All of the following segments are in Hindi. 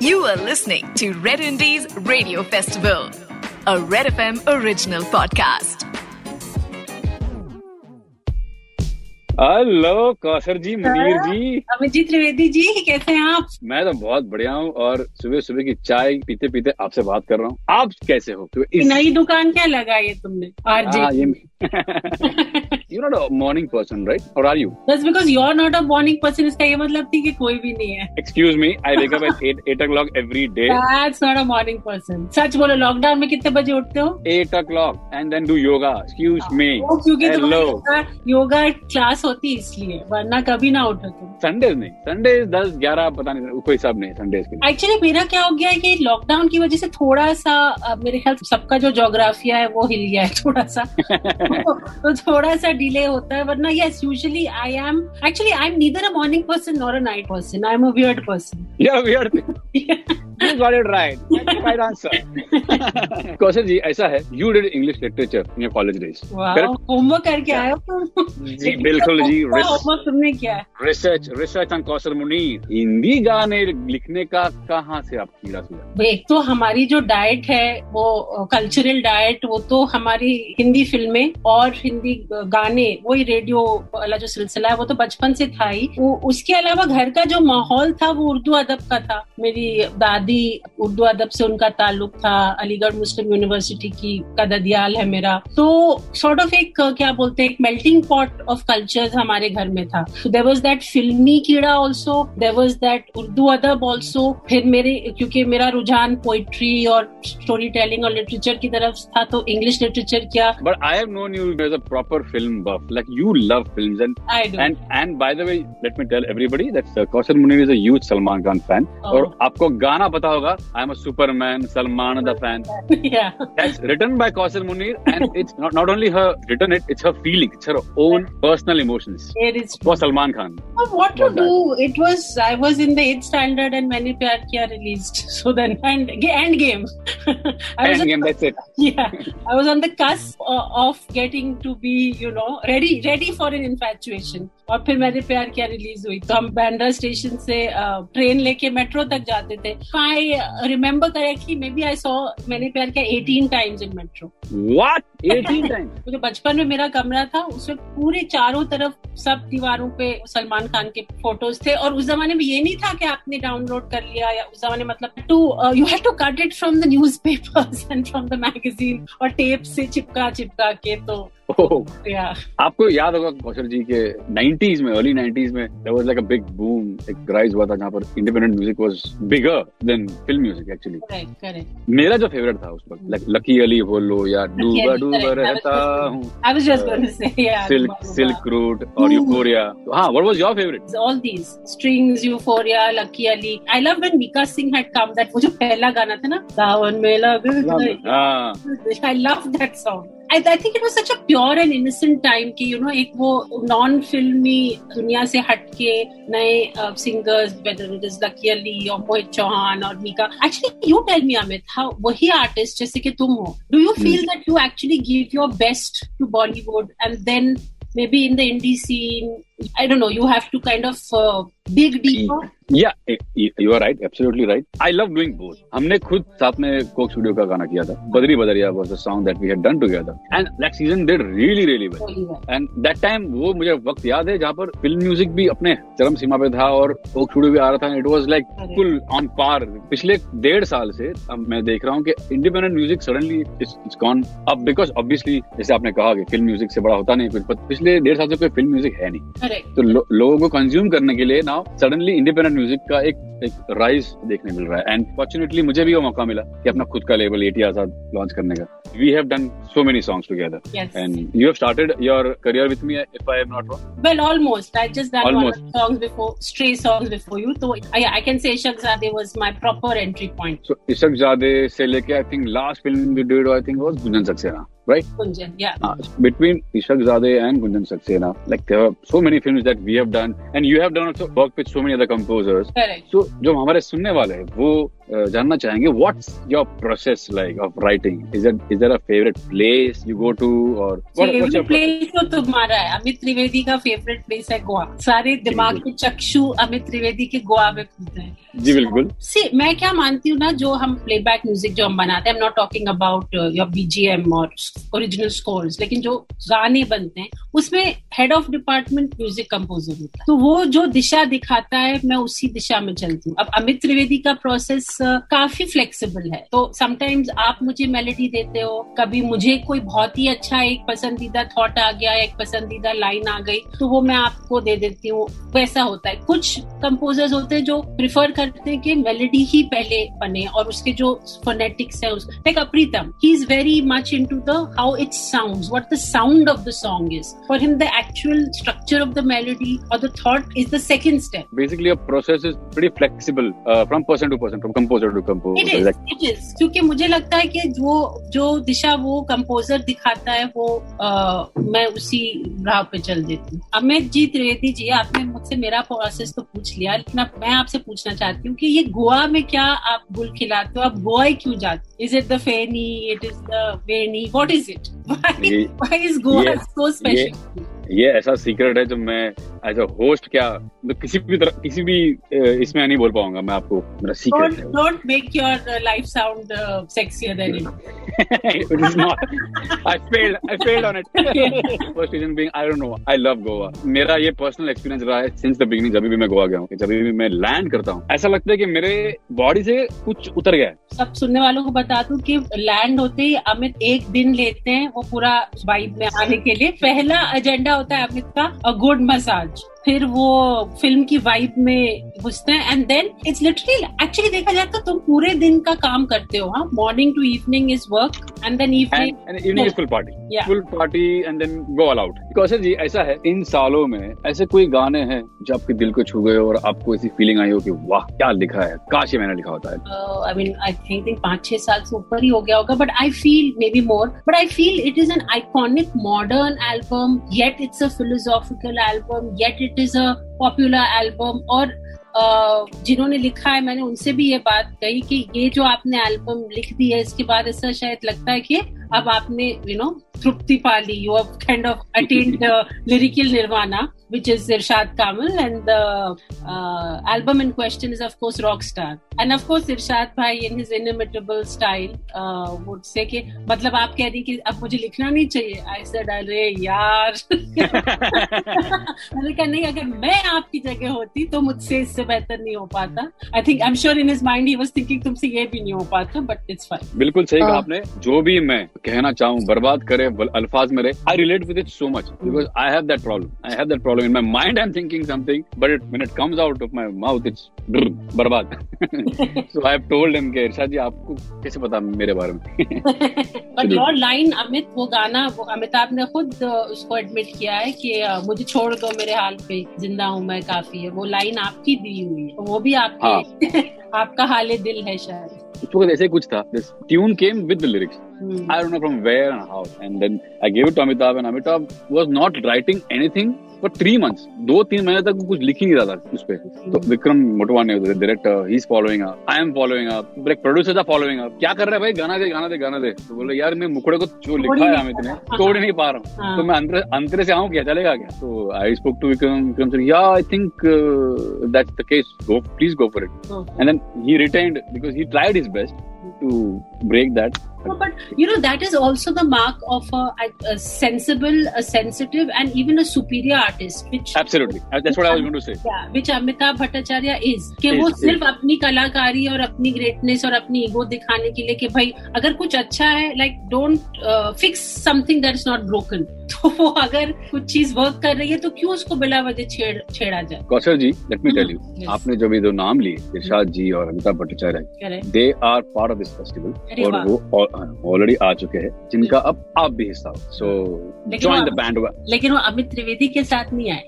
You are listening to Red Indies Radio Festival, a Red FM original podcast. Hello Kausar ji Munir ji Amit ji Trivedi ji कैसे हैं आप? मैं तो बहुत बढ़िया हूँ और सुबह सुबह की चाय पीते पीते आपसे बात कर रहा हूँ। आप कैसे हो? तो इस... नई दुकान क्या लगाई है तुमने? आरजे। हाँ, ये you not a morning person right और are you that's because you are not a morning person इसका ये मतलब थी कि कोई भी नहीं है। Excuse me I wake up at 8 o'clock every day. That's not a morning person. सच बोलो लॉकडाउन में कितने बजे उठते हो? 8 o'clock and then do yoga. Excuse me. हाँ, क्योंकि hello. योगा क्लास होती है इसलिए वरना कभी ना उठो तुम। संडे नहीं. संडे 10 11 पता नहीं कोई सब नहीं संडे के एक्चुअली मेरा क्या हो गया है कि लॉकडाउन की वजह से थोड़ा सा मेरे ख्याल सबका जो जोग्राफिया है वो हिल गया है थोड़ा सा। तो, तो थोड़ा सा डिले होता है वरना yes usually I am actually I am neither a morning person nor a night person I am a weird person या weird You got it right. That's the right answer. Kaushal ji ऐसा है you did English literature in your college days homework करके आए हो जी बिल्कुल जी होमवर्क तुमने किया research research on Kaushal Munir Hindi गाने लिखने का कहाँ से आप कीड़ा सुना? एक तो हमारी जो डाइट है वो कल्चरल डाइट वो तो हमारी हिंदी फ़िल्में और हिंदी गाने वही रेडियो वाला जो सिलसिला है वो तो बचपन से था ही। वो उसके अलावा घर का जो माहौल था वो उर्दू अदब का था। मेरी दादी उर्दू अदब से उनका ताल्लुक था अलीगढ़ मुस्लिम यूनिवर्सिटी की का ददियाल है मेरा। तो सॉर्ट ऑफ़ एक क्या बोलते हैं एक मेल्टिंग पॉट ऑफ़ कल्चर्स हमारे घर में था। देर वॉज़ दैट फिल्मी कीड़ा also there was that Urdu अदब ऑल्सो फिर मेरे क्योंकि मेरा रुझान पोइट्री और स्टोरी टेलिंग और लिटरेचर की तरफ़ था तो इंग्लिश लिटरेचर क्या। But I have known you as a proper film buff like you love films and and and by the way let me tell everybody that Kaushal Munir is a huge Salman Khan fan और आपको गाना पता होगा I am a superman Salman the by Kaushal Munir and it's not only her return it it's her feeling it's her own personal emotion for Salman Khan of getting to be you know ready for an और फिर मैंने प्यार किया रिलीज़ हुई। तो हम बैंड्रा स्टेशन से ट्रेन लेके मेट्रो तक जाते थे। I remember correctly maybe I saw Maine Pyar Kiya eighteen times in Metro what 18 times तो बचपन में मेरा कमरा था उसमें पूरे चारों तरफ़ सब दीवारों पे सलमान खान के फ़ोटोज़ थे और उस जमाने में ये नहीं था कि आपने डाउनलोड कर लिया या उस जमाने मतलब to you have to cut it from the newspapers and from the magazine और टेप से चिपका चिपका के तो. आपको याद होगा कौशल जी के 90s में अर्ली 90s में there was like a big boom एक राइज हुआ था जहाँ पर independent music was bigger than film music actually मेरा जो फेवरेट था उस वक्त लाइक लकी अली बोलो या डूबा डूबा रहता हूँ। सिल्क सिल्क रूट और यूफोरिया हाँ what was your favourite all these Strings Euphoria Lucky Ali I love when Singh had come that वो जो पहला गाना था ना सावन में लग हाँ। I love that song I I think it was such a pure and innocent time की यू नो एक वो नॉन फिल्मी दुनिया से हटके नए singers whether it is Lucky Ali और मोहित चौहान और Mika actually you tell me Amit how वही आर्टिस्ट जैसे कि तुम हो। Do you feel that you actually give your best to Bollywood and then maybe in the indie scene i don't know you have to kind of uh, dig deeper Yeah, you are right, absolutely right. I love doing both. हमने खुद साथ में कोक स्टूडियो का गाना किया था. बदरी बदरिया was the song that we had done together. And that season did really really well. And that time वो मुझे वक्त याद है जहाँ पर फ़िल्म म्यूज़िक भी अपने चरम सीमा पे था और कोक स्टूडियो भी आ रहा था. It was like full on par. पिछले डेढ़ साल से अब मैं देख रहा हूँ कि independent music suddenly it's gone अब बिकॉज़ ऑब्वियसली जैसे आपने कहा कि फ़िल्म म्यूज़िक से बड़ा होता नहीं कुछ पिछले डेढ़ साल से कोई फ़िल्म म्यूज़िक है नहीं तो लो, लोगों को कंज्यूम करने के लिए ना सडनली इंडिपेंडेंट म्यूज़िक का एक एक राइज देखने मिल रहा है। एंड फॉर्चुनेटली मुझे भी वो मौका मिला कि अपना खुद का लेबल एटी आज़ाद लॉन्च करने का। We have done so many songs together and you started your career with me if I am not well almost I just that almost songs before stray songs before you तो I can say Ishaqzaade was my proper entry point so Ishaqzaade से लेके I think last film we did I think was Gunjan Saxena right? Gunjan, yeah. Uh, between Ishak Zadeh and Gunjan Saxena, like there are so many films that we have done, and you have done also work with so many other composers. Correct. So जो हमारे सुनने वाले हैं वो जानना चाहेंगे what's your process like of writing is it is there a favourite place you go to और फेवरेट प्लेस तो तुम्हारा है। अमित त्रिवेदी का फेवरेट प्लेस है गोवा। सारे दिमाग के चक्षु अमित त्रिवेदी के गोवा में खुलते हैं। जी बिल्कुल। सी मैं क्या मानती हूँ ना जो हम प्लेबैक म्यूज़िक जो हम बनाते हैं I am not talking about your BGM और ओरिजिनल स्कोर्स लेकिन जो गाने बनते हैं उसमें head of department music composer होता है। तो वो जो दिशा दिखाता है मैं उसी दिशा में चलती हूँ। अब अमित त्रिवेदी का प्रोसेस uh, काफ़ी फ्लेक्सिबल है। तो समटाइम्स आप मुझे मेलेडी देते हो, कभी मुझे कोई बहुत ही अच्छा एक पसंदीदा थॉट आ गया, एक पसंदीदा लाइन आ गई तो वो मैं आपको दे देती हूँ। वैसा होता है। कुछ कंपोजर्स होते हैं जो प्रिफर करते हैं कि मेलेडी ही पहले बने और उसके जो फोनेटिक्स है like अप्रीतम he is very much into the how it sound what the sound of the song is for him the actual structure of the melody और the thought is the second step basically process is pretty flexible from person to person, from composer it is क्योंकि मुझे लगता है कि जो जो दिशा वो कंपोजर दिखाता है वो आ, मैं उसी राह पे चल देती हूँ। अमित जी त्रिवेदी जी आपने मुझसे मेरा प्रोसेस तो पूछ लिया लेकिन अब मैं आपसे पूछना चाहती हूँ कि ये गोवा में क्या आप गुल खिलाते हो? आप गोवा ही? क्यों जाते is it the feni it is the venue what is it why is Goa so special ये ऐसा सीक्रेट है जो मैं एज अ होस्ट क्या तो किसी भी तरह किसी भी इसमें नहीं बोल पाऊँगा मैं आपको मेरा secret don't make your life sound sexier than than it. is not. I failed. I failed on it. First reason being, I don't know. I love Goa. मेरा ये पर्सनल एक्सपीरियंस रहा है सिंस द बिगिनिंग जब भी मैं गोवा गया हूँ जब भी मैं लैंड करता हूँ ऐसा लगता है कि मेरे बॉडी से कुछ उतर गया है सब सुनने वालों को बता दूँ कि लैंड होते ही अमित एक दिन लेते हैं वो पूरा वाइब में आने के लिए पहला एजेंडा होता है अमित का अ गुड मसाज फिर वो फ़िल्म की वाइब में घुसते हैं and then it's literally actually देखा जाए तो तुम पूरे दिन का काम करते हो हाँ? Morning to evening is work Yeah. Kaushal ji ऐसा है इन सालों में ऐसे कोई गाने हैं जो आपके दिल को छू गए और आपको ऐसी फीलिंग आई हो कि वाह क्या लिखा है? काश ये मैंने लिखा होता है। आई मीन आई थिंक पाँच छह साल से ऊपर ही हो गया होगा but I feel maybe more but I feel it is an iconic modern album yet it's a philosophical album yet it is a popular album और जिन्होंने लिखा है, मैंने उनसे भी ये बात कही कि ये जो आपने एल्बम लिख दी है, इसके बाद ऐसा शायद लगता है कि अब आपने यू नो तृप्ति पा ली you have kind of attend lyrical nirvana which is Irshad Kamil and the uh, album in question is of course Rockstar. And of course Irshad bhai in his inimitable style uh, would say कि मतलब आप कह रही कि अब मुझे लिखना नहीं चाहिए। I said अरे यार. मैंने कहा नहीं अगर मैं आपकी जगह होती तो मुझसे इससे बेहतर नहीं हो पाता. I think I am sure in his mind he was thinking तुमसे ये भी नहीं हो पाता बट इट्स फाइन बिल्कुल सही कहा हाँ। आपने। जो भी मैं कहना चाहूँ बर्बाद करे अल्फाज मेरे I relate with it so much because I have that problem I have that problem in my mind I am thinking something but it when it comes out of my mouth it's बर्बाद. So I have told him कि इरशाद जी आपको कैसे पता मेरे बारे में? बट योर लाइन अमित वो गाना वो अमिताभ ने खुद उसको एडमिट किया है कि मुझे छोड़ दो मेरे हाल पे ज़िंदा हूँ मैं काफ़ी है। वो लाइन आपकी दी हुई है। वो भी आपके आपका हाल दिल है शायद। इस वक्त ऐसे ही कुछ था। This tune came with the lyrics hmm, I don't know from where and how. And then I gave it to Amitabh, and Amitabh was not writing anything for three months. दो तीन महीने तक कुछ लिख ही नहीं रहा था उस पे। तो Vikram Motwane director he is following up I am following up like producers are following up क्या कर रहा है भाई? गाना दे गाना दे गाना दे। तो बोले यार मैं मुखड़े को जो लिखा है अमित ने तोड़ नहीं पा रहा हूँ। हाँ। तो मैं अंतरे अंतरे से आऊँ क्या चलेगा क्या? तो I spoke to Vikram Vikram sir या I think that's the case go please go for it and then he retained because he tried his best to break that No, but you know that is also the mark of a, a sensible, a sensitive, and even a superior artist, which Absolutely. That's what I was going to say. yeah, which Amitabh Bhattacharya is. कि Is, वो is. सिर्फ़ अपनी कलाकारी और अपनी ग्रेटनेस और अपनी ईगो दिखाने के लिए कि भाई अगर कुछ अच्छा है like don't fix something that is not broken तो वो अगर कुछ चीज़ वर्क कर रही है तो क्यों उसको बिला वजह छेड़ छेड़ा जाए Kaushal ji let me tell you आपने जो भी दो नाम लिए इरशाद जी और Amitabh Bhattacharya they are part of this festival और वो ऑलरेडी आ चुके हैं जिनका अब आप भी हिस्सा हो। सो ज्वाइन द बैंड लेकिन वो अमित त्रिवेदी के साथ नहीं आए।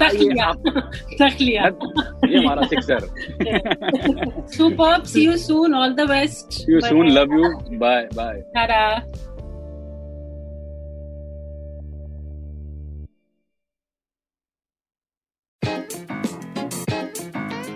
तक लिया। तक लिया। ये हमारा sixer superb see you soon all the best you soon love you bye bye Ta-da.